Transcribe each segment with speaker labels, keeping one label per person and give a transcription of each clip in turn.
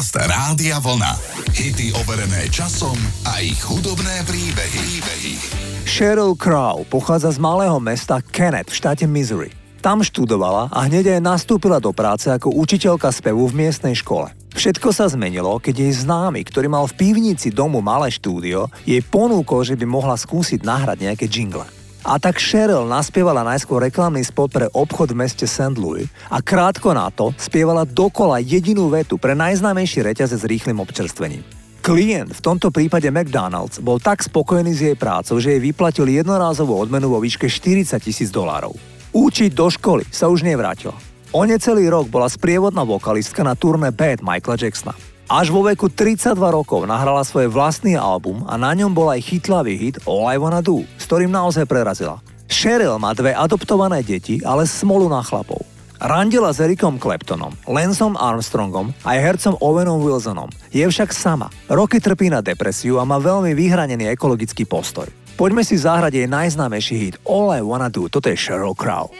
Speaker 1: Podcast Rádia Vlna. Hity overené časom a ich hudobné príbehy. príbehy.
Speaker 2: Sheryl Crow pochádza z malého mesta Kenneth v štáte Missouri. Tam študovala a hneď aj nastúpila do práce ako učiteľka spevu v miestnej škole. Všetko sa zmenilo, keď jej známy, ktorý mal v pivnici domu malé štúdio, jej ponúkol, že by mohla skúsiť nahrať nejaké jingle. A tak Cheryl naspievala najskôr reklamný spot pre obchod v meste St. Louis a krátko na to spievala dokola jedinú vetu pre najznámejší reťaze s rýchlym občerstvením. Klient, v tomto prípade McDonald's, bol tak spokojný s jej prácou, že jej vyplatil jednorázovú odmenu vo výške 40 tisíc dolárov. Učiť do školy sa už nevrátila. O necelý rok bola sprievodná vokalistka na turné Bad Michaela Jacksona. Až vo veku 32 rokov nahrala svoj vlastný album a na ňom bol aj chytlavý hit All I Wanna Do, s ktorým naozaj prerazila. Cheryl má dve adoptované deti, ale smolu na chlapov. Randila s Ericom Claptonom, Lensom Armstrongom a hercom Owenom Wilsonom. Je však sama. Roky trpí na depresiu a má veľmi vyhranený ekologický postoj. Poďme si zahrať jej najznámejší hit All I Wanna Do. Toto je Sheryl Crow.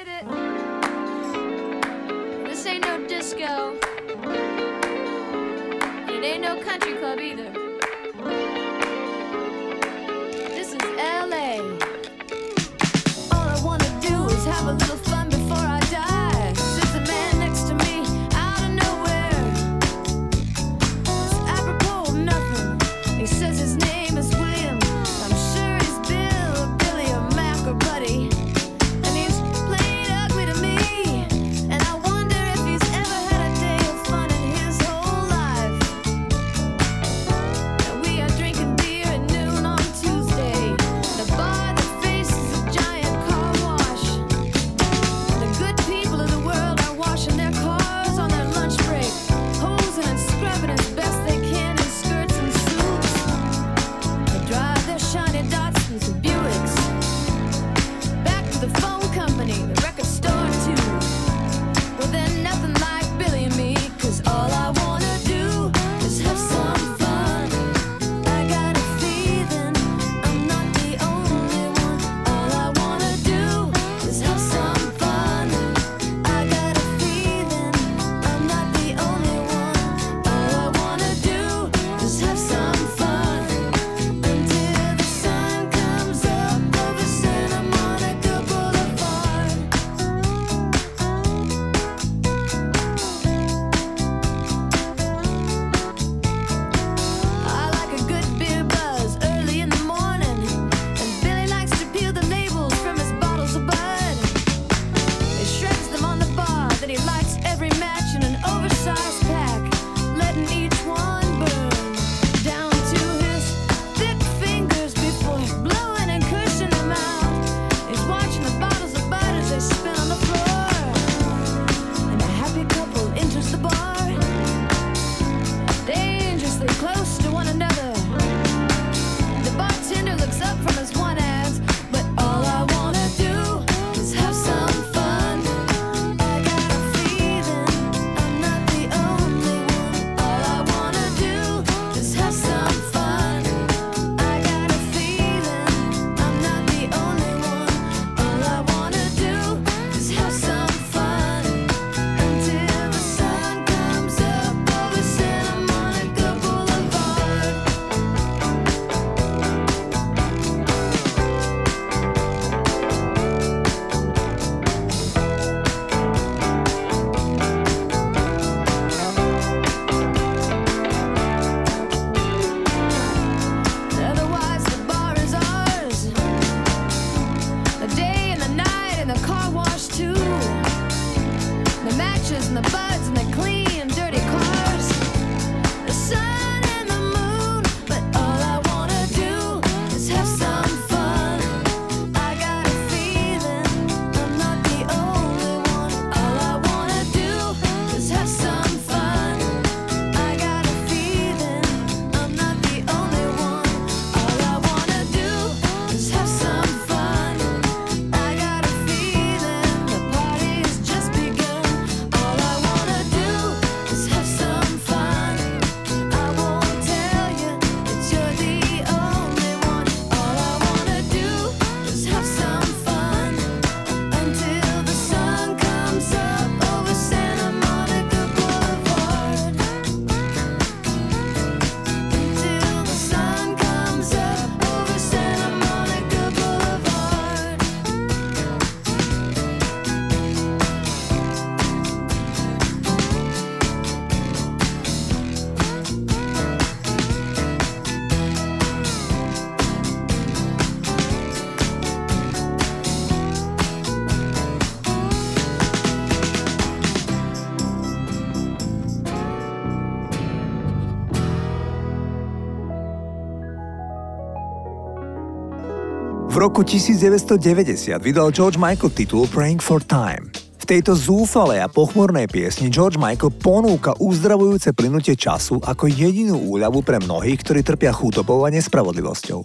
Speaker 3: Roku 1990 vydal George Michael titul Praying for Time. V tejto zúfalej a pochmurnej piesni George Michael ponúka uzdravujúce plynutie času ako jedinú úľavu pre mnohých, ktorí trpia chutobou a nespravodlivosťou.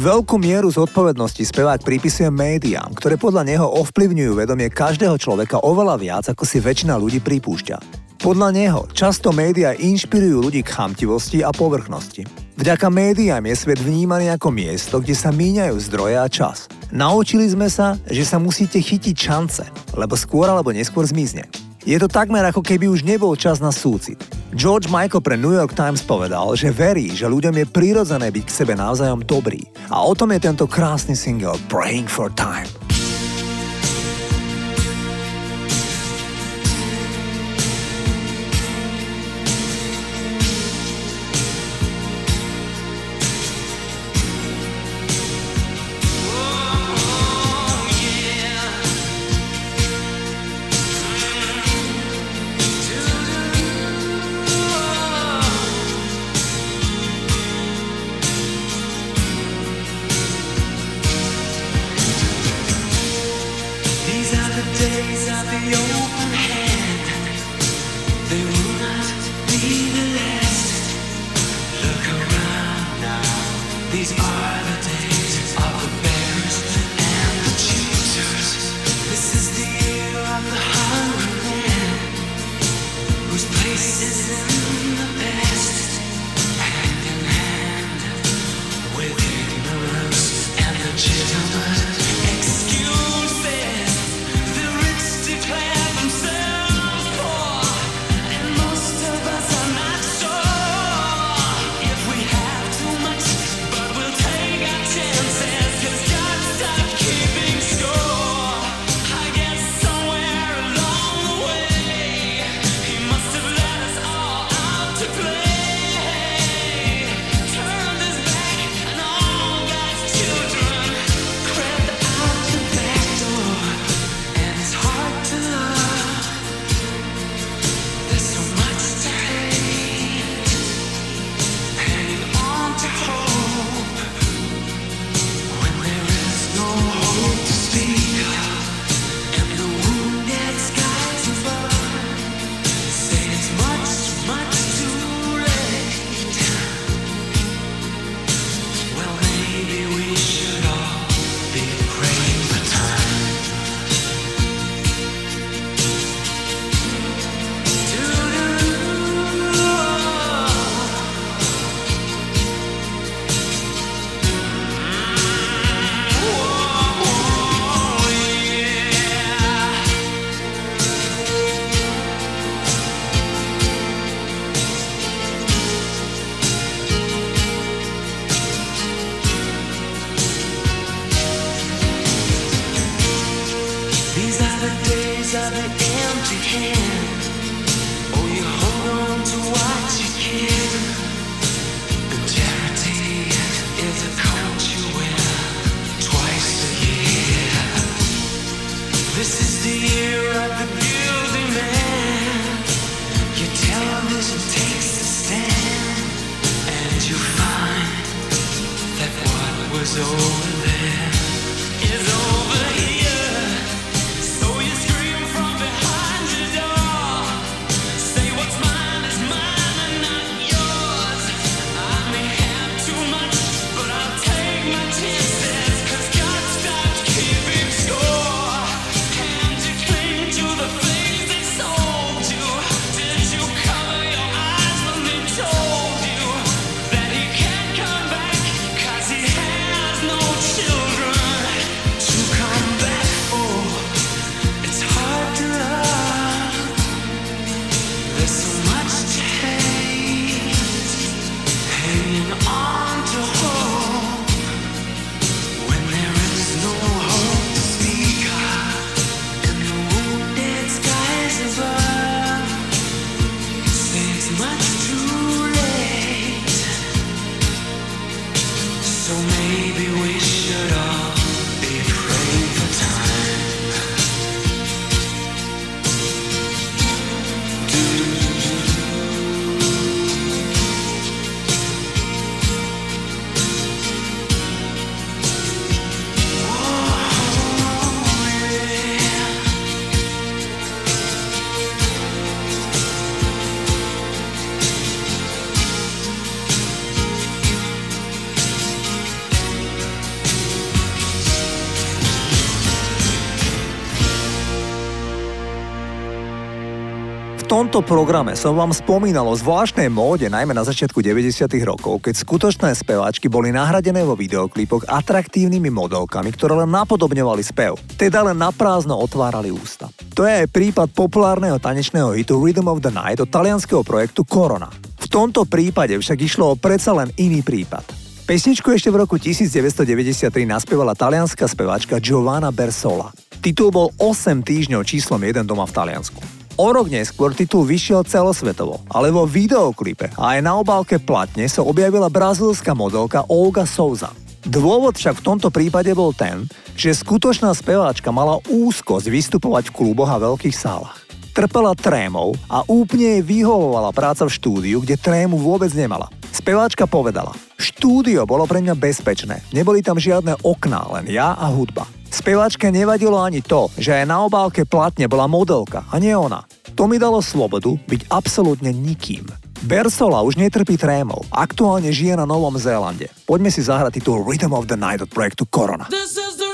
Speaker 3: Veľkú mieru zodpovednosti spevák pripisuje médiám, ktoré podľa neho ovplyvňujú vedomie každého človeka oveľa viac, ako si väčšina ľudí pripúšťa. Podľa neho často médiá inšpirujú ľudí k chamtivosti a povrchnosti. Vďaka médiám je svet vnímaný ako miesto, kde sa míňajú zdroje a čas. Naučili sme sa, že sa musíte chytiť šance, lebo skôr alebo neskôr zmizne. Je to takmer ako keby už nebol čas na súcit. George Michael pre New York Times povedal, že verí, že ľuďom je prirodzené byť k sebe navzájom dobrý. A o tom je tento krásny single Praying for Time.
Speaker 2: Tomto programe som vám spomínal o zvláštnej móde, najmä na začiatku 90. rokov, keď skutočné speváčky boli nahradené vo videoklipoch atraktívnymi modelkami, ktoré len napodobňovali spev, teda len naprázdno otvárali ústa. To je aj prípad populárneho tanečného hitu Rhythm of the Night od talianského projektu Corona. V tomto prípade však išlo o predsa len iný prípad. Pesničku ešte v roku 1993 naspievala talianská speváčka Giovanna Bersola. Titul bol 8 týždňov číslom 1 doma v Taliansku. O rok neskôr titul vyšiel celosvetovo, ale vo videoklipe a aj na obálke platne sa objavila brazilská modelka Olga Souza. Dôvod však v tomto prípade bol ten, že skutočná speváčka mala úzkosť vystupovať v kluboch a veľkých sálach. Trpela trémou a úplne jej vyhovovala práca v štúdiu, kde trému vôbec nemala. Speváčka povedala, štúdio bolo pre mňa bezpečné, neboli tam žiadne okná, len ja a hudba. Speváčke nevadilo ani to, že aj na obálke platne bola modelka a nie ona. To mi dalo slobodu byť absolútne nikým. Bersola už netrpí trémov. Aktuálne žije na Novom Zélande. Poďme si zahrať titul Rhythm of the Night od projektu Corona. This is the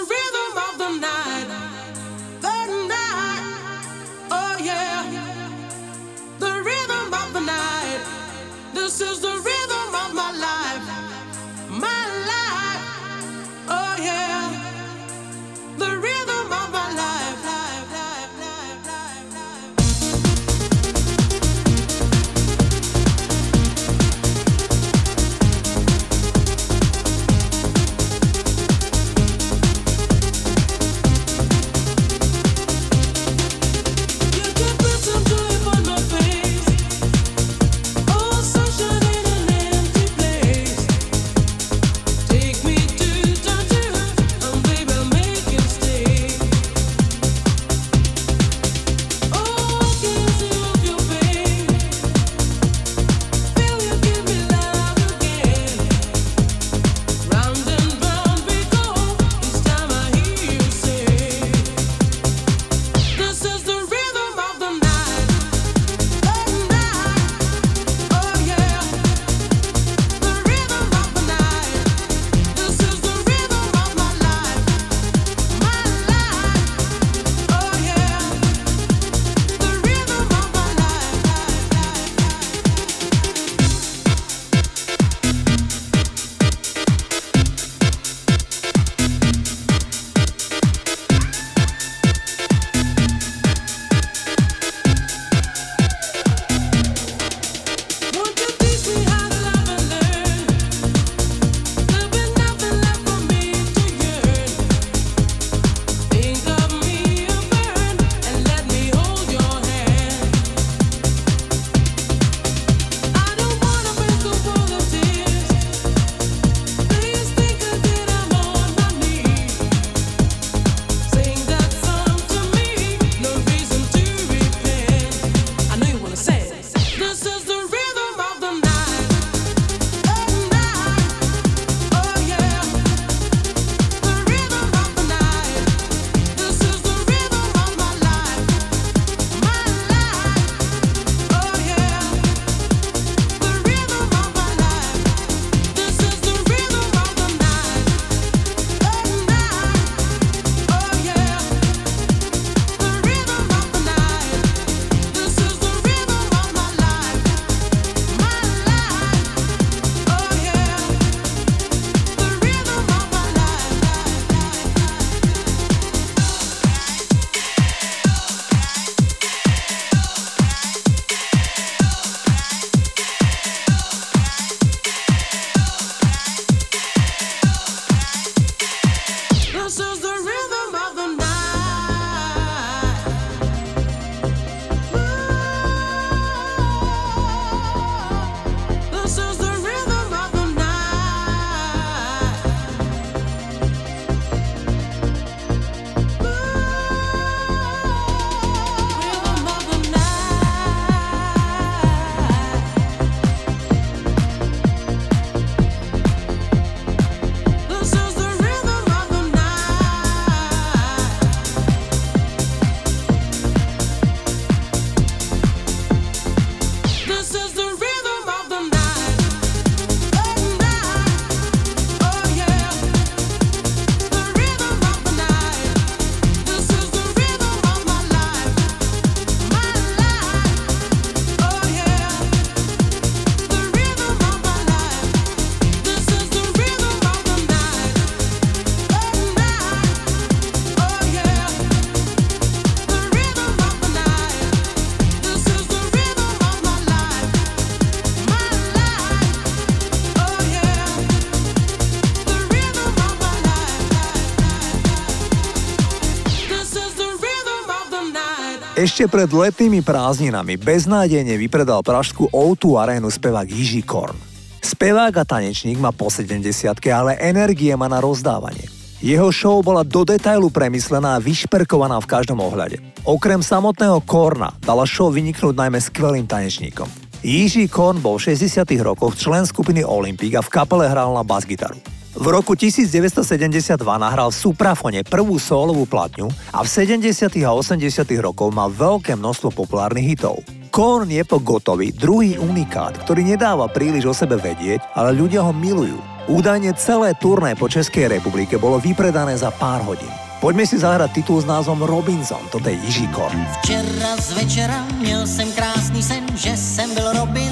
Speaker 2: Ešte pred letnými prázdninami beznádejne vypredal pražskú O2 arénu spevák Jiži Korn. Spevák a tanečník má po 70 ale energie má na rozdávanie. Jeho show bola do detailu premyslená a vyšperkovaná v každom ohľade. Okrem samotného Korna dala show vyniknúť najmä skvelým tanečníkom. Jiří Korn bol v 60 rokoch člen skupiny Olympic a v kapele hral na basgitaru. V roku 1972 nahral v Suprafone prvú solovú platňu a v 70. a 80. rokoch mal veľké množstvo populárnych hitov. Korn je po Gotovi druhý unikát, ktorý nedáva príliš o sebe vedieť, ale ľudia ho milujú. Údajne celé turné po Českej republike bolo vypredané za pár hodín. Poďme si zahrať titul s názvom Robinson, toto je Jiří Korn.
Speaker 4: Včera z večera měl jsem krásný sen, že jsem byl Robinson.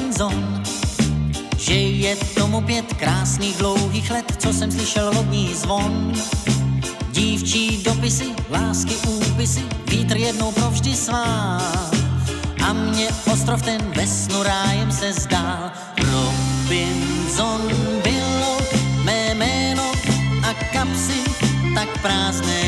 Speaker 4: Že je tomu pět krásných dlouhých let, co jsem slyšel lodní zvon. Dívčí dopisy, lásky, úpisy, vítr jednou provždy svá. A mě ostrov ten ve snu rájem se zdál. Robinson bylo mé jméno a kapsy tak prázdné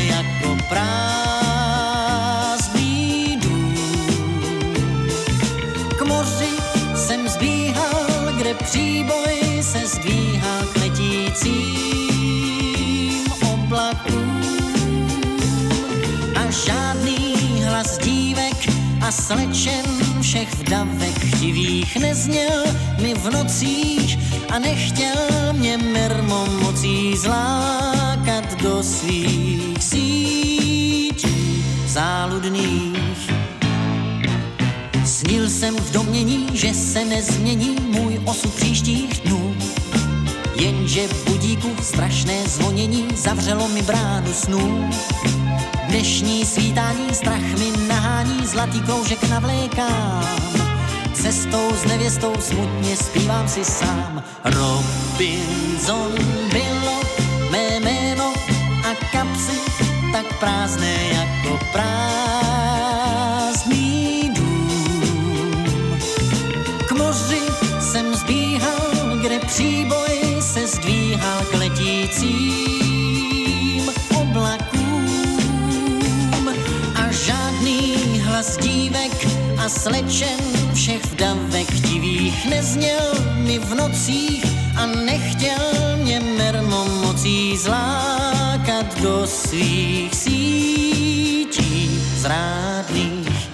Speaker 4: a slečen všech vdavek chtivých nezněl mi v nocích a nechtěl mě mermo mocí zlákat do svých sítí záludných. Snil jsem v domění, že se nezmění můj osud příštích dnů. Jenže budíku strašné zvonění zavřelo mi bránu snů. Dnešní svítání strach mi nahání, zlatý kroužek navlékám. Cestou s nevěstou smutně zpívám si sám. Robinson bylo slečen všech vdavek divých nezněl mi v nocích a nechtěl mě mermo mocí zlákat do svých sítí zrádných.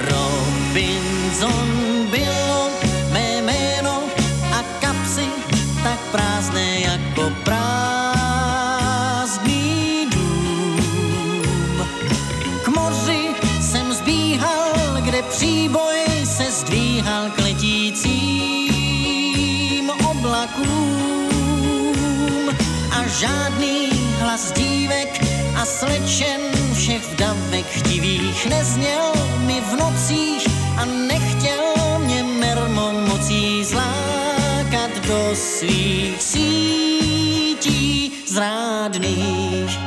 Speaker 4: Robinson bylo mé jméno a kapsy tak prázdné jako prázdný zdvíhal k letícím oblakům. A žádný hlas dívek a slečen všech vdavek chtivých nezněl mi v nocích a nechtěl mě mermo mocí zlákat do svých sítí zrádných.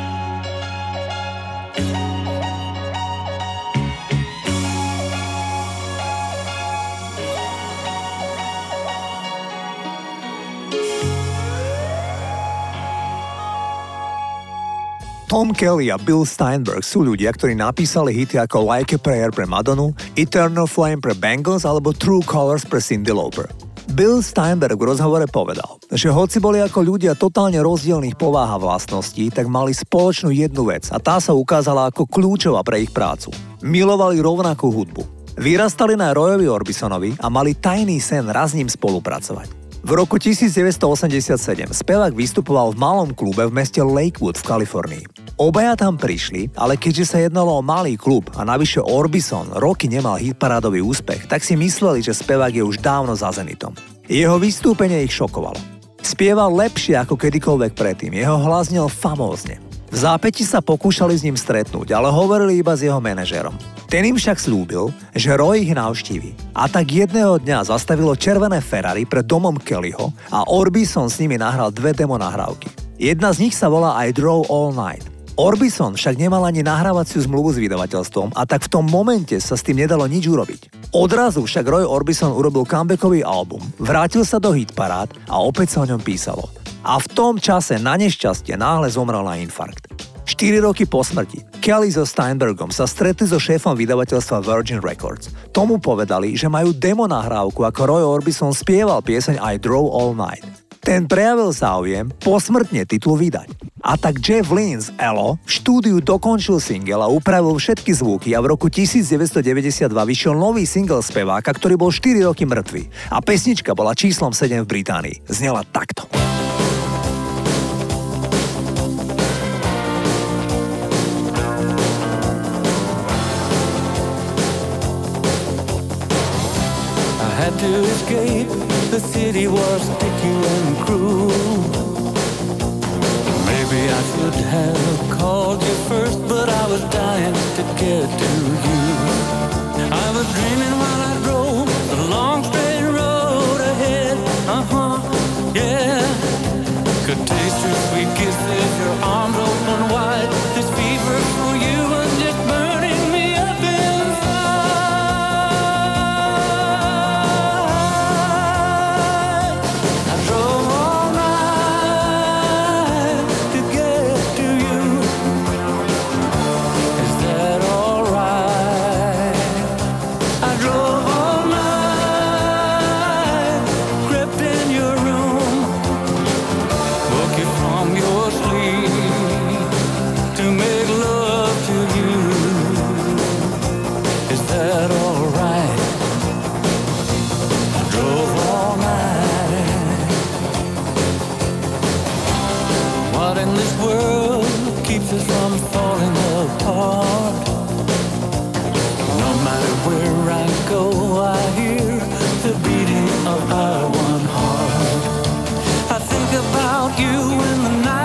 Speaker 2: Tom Kelly a Bill Steinberg sú ľudia, ktorí napísali hity ako Like a Prayer pre Madonu, Eternal Flame pre Bengals alebo True Colors pre Cindy Lauper. Bill Steinberg v rozhovore povedal, že hoci boli ako ľudia totálne rozdielných pováh a vlastností, tak mali spoločnú jednu vec a tá sa ukázala ako kľúčová pre ich prácu. Milovali rovnakú hudbu. Vyrastali na Royovi Orbisonovi a mali tajný sen raz ním spolupracovať. V roku 1987 spevák vystupoval v malom klube v meste Lakewood v Kalifornii. Obaja tam prišli, ale keďže sa jednalo o malý klub a navyše Orbison roky nemal hitparádový úspech, tak si mysleli, že spevák je už dávno za Zenitom. Jeho vystúpenie ich šokovalo. Spieval lepšie ako kedykoľvek predtým, jeho hlas znel famózne. V zápäti sa pokúšali s ním stretnúť, ale hovorili iba s jeho manažérom. Ten im však slúbil, že Roy ich navštívi. A tak jedného dňa zastavilo červené Ferrari pred domom Kellyho a Orbison s nimi nahral dve demo nahrávky. Jedna z nich sa volá I Draw All Night. Orbison však nemal ani nahrávaciu zmluvu s vydavateľstvom a tak v tom momente sa s tým nedalo nič urobiť. Odrazu však Roy Orbison urobil comebackový album, vrátil sa do hitparád a opäť sa o ňom písalo. A v tom čase na nešťastie náhle zomrel na infarkt. 4 roky po smrti Kelly so Steinbergom sa stretli so šéfom vydavateľstva Virgin Records. Tomu povedali, že majú demo nahrávku, ako Roy Orbison spieval pieseň I Drove All Night. Ten prejavil záujem posmrtne titul vydať. A tak Jeff Lynne z Elo v štúdiu dokončil single a upravil všetky zvuky a v roku 1992 vyšiel nový single speváka, ktorý bol 4 roky mŕtvy. A pesnička bola číslom 7 v Británii. Znela takto.
Speaker 3: To escape. The city was sticky and cruel. Maybe I should have called you first, but I was dying to get to you. I was dreaming while I drove the long straight road ahead. Uh huh, yeah. Could taste your sweet kisses, your arms open us falling apart? No matter where I go, I hear the beating of our one heart. I think about you when the night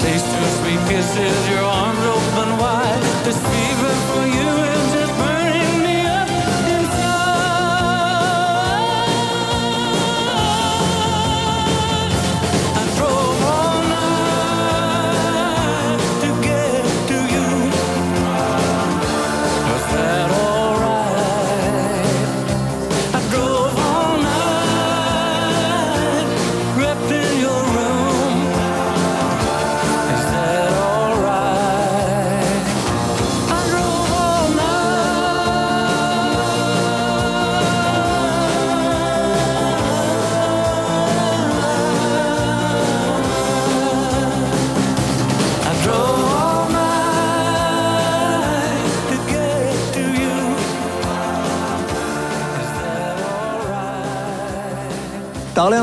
Speaker 3: Taste your sweet kisses, your arms open wide. This fever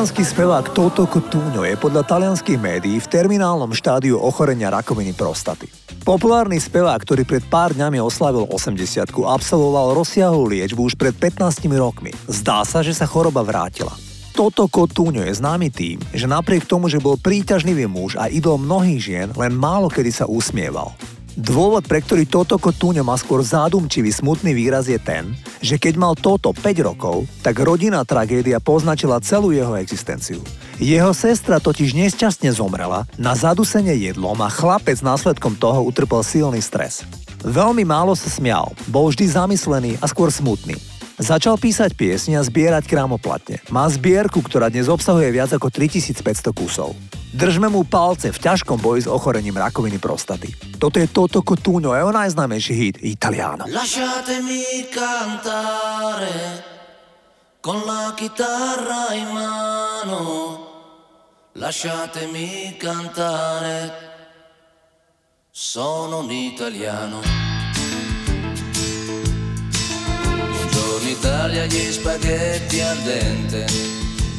Speaker 2: Talianský spevák Toto Cotugno je podľa talianských médií v terminálnom štádiu ochorenia rakoviny prostaty. Populárny spevák, ktorý pred pár dňami oslavil 80 absolvoval rozsiahlú liečbu už pred 15 rokmi. Zdá sa, že sa choroba vrátila. Toto Cotugno je známy tým, že napriek tomu, že bol príťažlivý muž a idol mnohých žien, len málo kedy sa usmieval. Dôvod, pre ktorý Toto Cotugno má skôr zádumčivý smutný výraz je ten, že keď mal Toto 5 rokov, tak rodinná tragédia poznačila celú jeho existenciu. Jeho sestra totiž nešťastne zomrela na zadusenie jedlom a chlapec následkom toho utrpel silný stres. Veľmi málo sa smial, bol vždy zamyslený a skôr smutný. Začal písať piesne a zbierať krámoplatne. Má zbierku, ktorá dnes obsahuje viac ako 3500 kusov. Držme mu palce v ťažkom boji s ochorením rakoviny prostaty. Toto je Toto Cotugno, jeho najznámejší hit Italiano.
Speaker 5: Lasciatemi cantare con la chitarra in mano, lasciatemi cantare, sono un italiano. Buongiorno Italia, gli spaghetti al dente,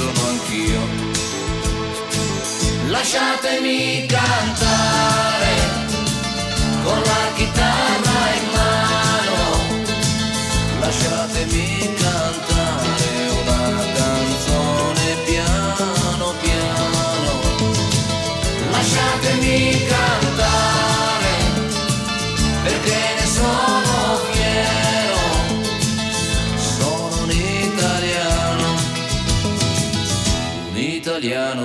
Speaker 5: sono anch'io. Lasciatemi cantare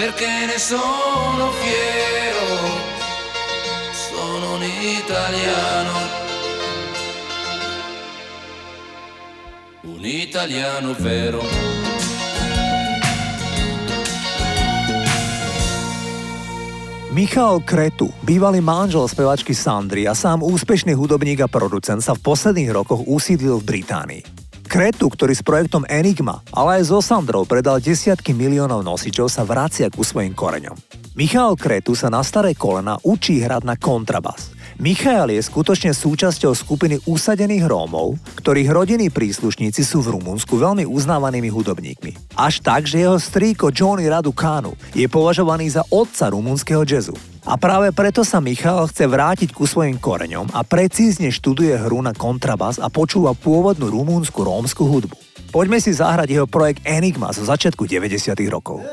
Speaker 5: Perché ne sono fiero, sono un italiano, un italiano vero.
Speaker 2: Michal Kretu, bývalý manžel spevačky Sandry a sám úspešný hudobník a producent sa v posledných rokoch usídlil v Británii. Kretu, ktorý s projektom Enigma, ale aj so Sandrou predal desiatky miliónov nosičov, sa vracia ku svojim koreňom. Michal Kretu sa na staré kolena učí hrať na kontrabas. Michael je skutočne súčasťou skupiny usadených Rómov, ktorých rodinní príslušníci sú v Rumunsku veľmi uznávanými hudobníkmi. Až tak, že jeho strýko Johnny Radu Kánu je považovaný za otca rumunského jazzu. A práve preto sa Michal chce vrátiť ku svojim koreňom a precízne študuje hru na kontrabas a počúva pôvodnú rumúnsku rómsku hudbu. Poďme si zahrať jeho projekt Enigma zo začiatku 90. rokov.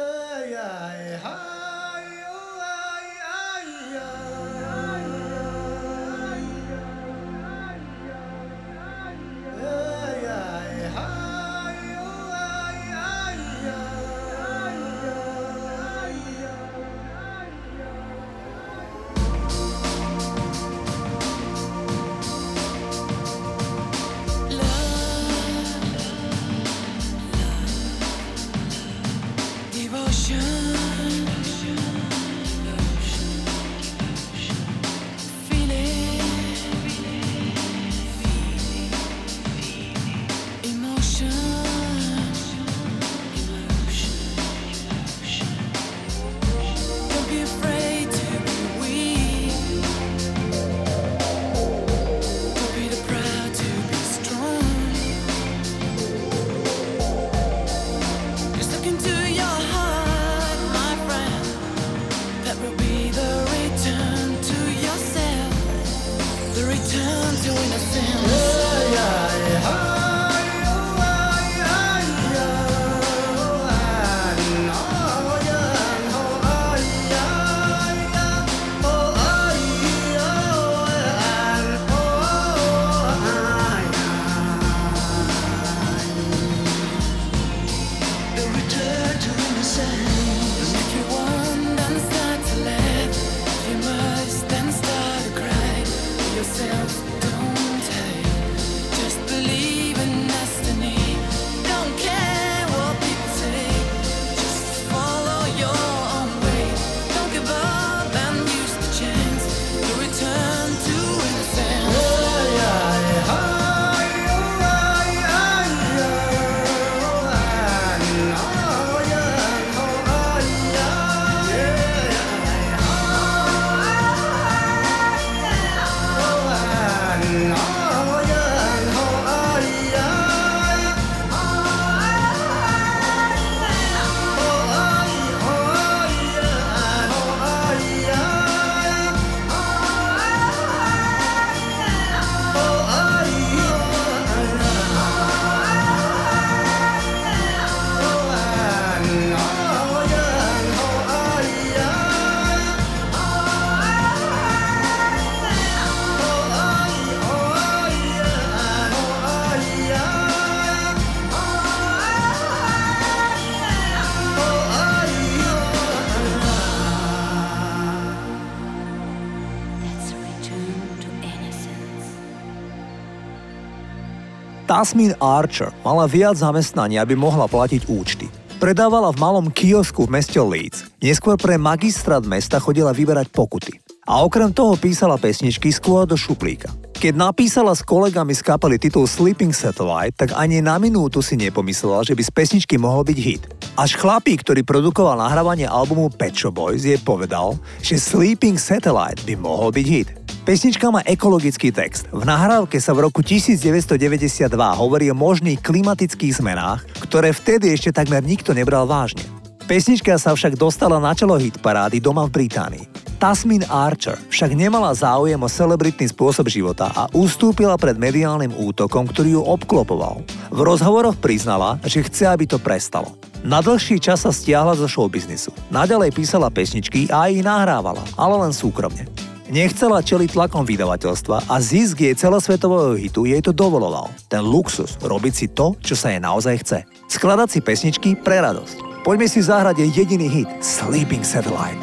Speaker 2: Tasmin Archer mala viac zamestnaní, aby mohla platiť účty. Predávala v malom kiosku v meste Leeds. Neskôr pre magistrát mesta chodila vyberať pokuty. A okrem toho písala pesničky skôr do šuplíka. Keď napísala s kolegami z kapely titul Sleeping Satellite, tak ani na minútu si nepomyslela, že by z pesničky mohol byť hit. Až chlapík, ktorý produkoval nahrávanie albumu Pet Boys, je povedal, že Sleeping Satellite by mohol byť hit. Pesnička má ekologický text. V nahrávke sa v roku 1992 hovorí o možných klimatických zmenách, ktoré vtedy ešte takmer nikto nebral vážne. Pesnička sa však dostala na čelo hit parády doma v Británii. Tasmin Archer však nemala záujem o celebritný spôsob života a ustúpila pred mediálnym útokom, ktorý ju obklopoval. V rozhovoroch priznala, že chce, aby to prestalo. Na dlhší čas sa stiahla zo showbiznisu. Naďalej písala pesničky a ich nahrávala, ale len súkromne. Nechcela čeliť tlakom vydavateľstva a zisk jej celosvetového hitu jej to dovoloval. Ten luxus, robiť si to, čo sa jej naozaj chce. Skladať si pesničky pre radosť. Poďme si zahrať jej jediný hit Sleeping Satellite.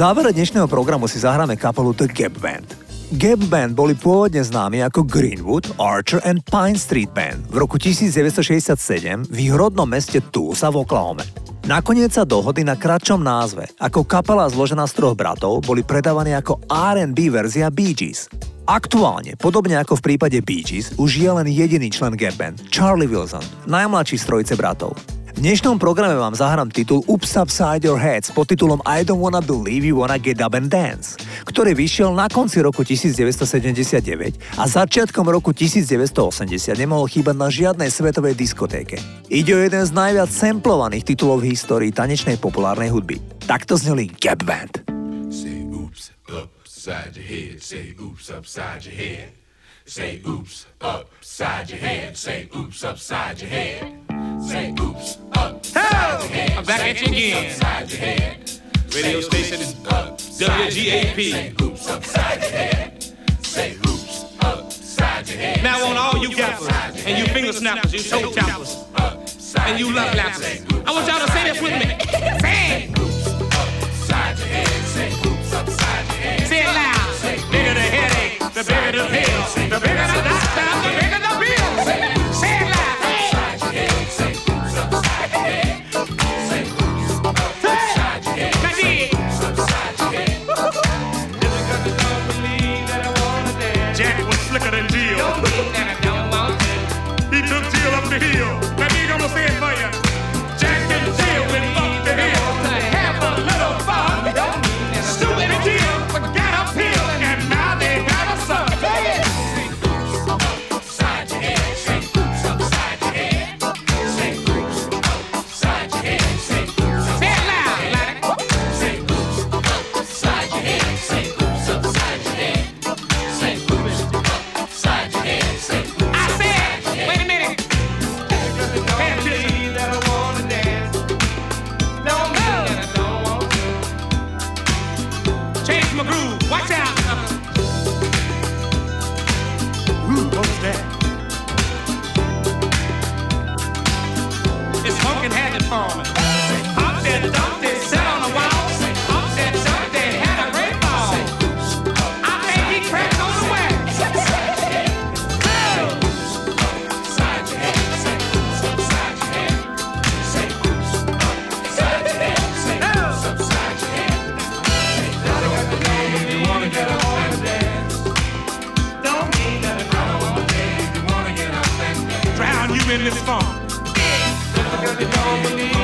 Speaker 2: Závere dnešného programu si zahráme kapelu The Gap Band. Gap Band boli pôvodne známi ako Greenwood, Archer and Pine Street Band v roku 1967 v ich rodnom meste Tulsa v Oklahome. Nakoniec sa dohody na kratšom názve. Ako kapela zložená z troch bratov boli predávaní ako R&B verzia Bee Gees. Aktuálne, podobne ako v prípade Bee Gees, už je len jediný člen Gap Band, Charlie Wilson, najmladší z trojice bratov. V dnešnom programe vám zahrám titul Ups Upside Your Heads pod titulom I Don't Wanna Believe You Wanna Get Up and Dance, ktorý vyšiel na konci roku 1979 a začiatkom roku 1980 nemohol chýbať na žiadnej svetovej diskotéke. Ide o jeden z najviac samplovaných titulov v histórii tanečnej populárnej hudby. Takto zneli Gap Band.
Speaker 6: Say oops upside your head. Say oops upside your head. Say oops upside your head. Say oops upside your head. Say oops upside your head.
Speaker 7: I'm back at you again.
Speaker 6: Upside your head.
Speaker 7: Radio station is WGAP.
Speaker 6: Say oops upside your head. Say oops upside your head.
Speaker 7: Now on all you gappers and you finger snappers, you toe tappers, and you love lappers. I want y'all to say this with me. Say it.
Speaker 6: Upside your head. Say oops upside your head.
Speaker 7: Say it loud. The bigger the pill. The bigger the doctor, the Because you don't believe